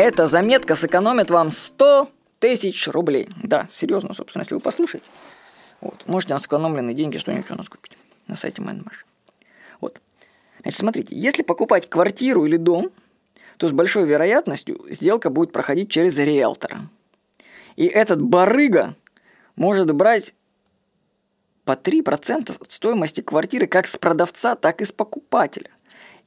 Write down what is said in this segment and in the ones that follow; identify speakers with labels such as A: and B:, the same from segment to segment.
A: Эта заметка сэкономит вам 100 тысяч рублей. Да, серьезно, собственно, если вы послушаете. Вот. Можете на сэкономленные деньги что-нибудь у нас купить на сайте Майнмаш. Вот. Значит, смотрите, если покупать квартиру или дом, то с большой вероятностью сделка будет проходить через риэлтора. И этот барыга может брать по 3% от стоимости квартиры как с продавца, так и с покупателя.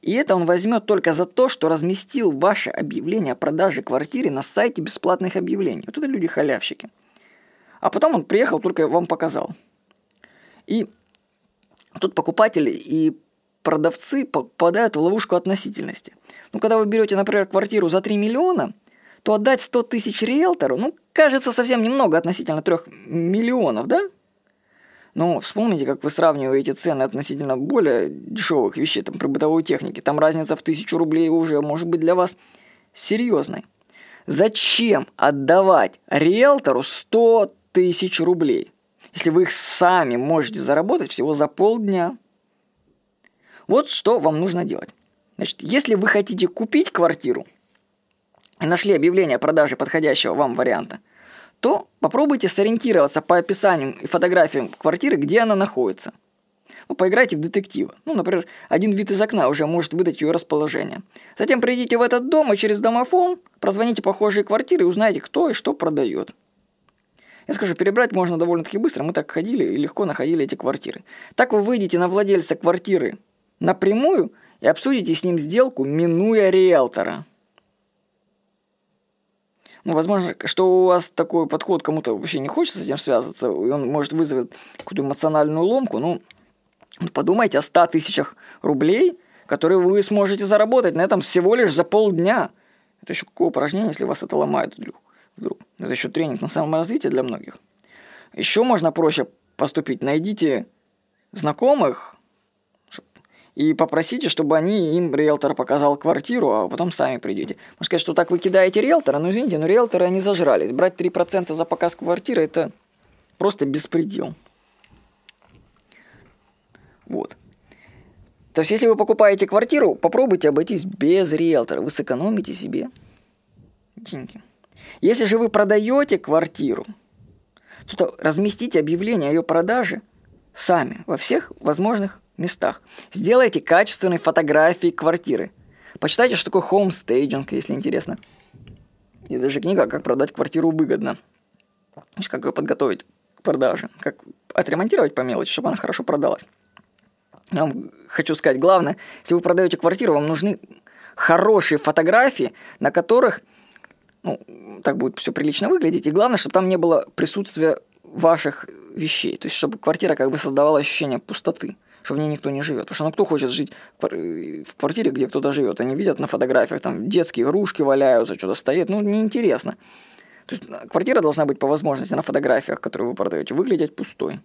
A: И это он возьмет только за то, что разместил ваше объявление о продаже квартиры на сайте бесплатных объявлений. Вот это люди халявщики. А потом он приехал, только вам показал. И тут покупатели и продавцы попадают в ловушку относительности. Ну, когда вы берете, например, квартиру за 3 миллиона, то отдать 100 тысяч риэлтору, ну, кажется совсем немного относительно 3 миллионов, да? Но вспомните, как вы сравниваете цены относительно более дешевых вещей, там, при бытовой технике. Там разница в тысячу рублей уже может быть для вас серьезной. Зачем отдавать риэлтору 100 тысяч рублей, если вы их сами можете заработать всего за полдня? Вот что вам нужно делать. Значит, если вы хотите купить квартиру и нашли объявление о продаже подходящего вам варианта – то попробуйте сориентироваться по описанию и фотографиям квартиры, где она находится. Ну, поиграйте в детектива. Ну, например, один вид из окна уже может выдать ее расположение. Затем придите в этот дом и через домофон прозвоните похожие квартиры и узнаете, кто и что продает. Я скажу, перебрать можно довольно-таки быстро. Мы так ходили и легко находили эти квартиры. Так вы выйдете на владельца квартиры напрямую и обсудите с ним сделку, минуя риэлтора. Ну, возможно, что у вас такой подход кому-то вообще не хочется с этим связываться, и он может вызвать какую-то эмоциональную ломку. Ну, подумайте о 100 тысячах рублей, которые вы сможете заработать на этом всего лишь за полдня. Это еще какое упражнение, если вас это ломает вдруг. Это еще тренинг на саморазвитие для многих. Еще можно проще поступить. Найдите знакомых, и попросите, чтобы они им риэлтор показал квартиру, а потом сами придете. Можно сказать, что так вы кидаете риэлтора, но извините, но риэлторы они зажрались. Брать 3% за показ квартиры – это просто беспредел. Вот. То есть, если вы покупаете квартиру, попробуйте обойтись без риэлтора. Вы сэкономите себе деньги. Если же вы продаете квартиру, то разместите объявление о ее продаже сами во всех возможных местах. Сделайте качественные фотографии квартиры. Почитайте, что такое home staging, если интересно. Есть даже книга «Как продать квартиру выгодно». Как ее подготовить к продаже. Как отремонтировать по мелочи, чтобы она хорошо продалась. Я вам хочу сказать, главное, если вы продаете квартиру, вам нужны хорошие фотографии, на которых ну, так будет все прилично выглядеть. И главное, чтобы там не было присутствия ваших вещей. То есть, чтобы квартира как бы создавала ощущение пустоты что в ней никто не живет. Потому что ну кто хочет жить в квартире, где кто-то живет? Они видят на фотографиях, там детские игрушки валяются, что-то стоит. Ну, неинтересно. То есть квартира должна быть по возможности на фотографиях, которые вы продаете, выглядеть пустой.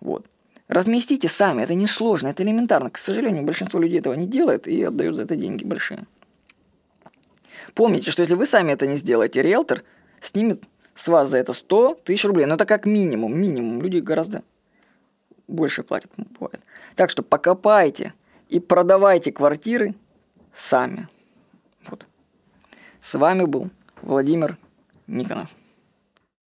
A: Вот. Разместите сами, это несложно, это элементарно. К сожалению, большинство людей этого не делает и отдают за это деньги большие. Помните, что если вы сами это не сделаете, риэлтор снимет с вас за это 100 тысяч рублей. Но это как минимум, минимум. Люди гораздо больше платят, бывает. Так что покопайте и продавайте квартиры сами. Вот. С вами был Владимир Никонов.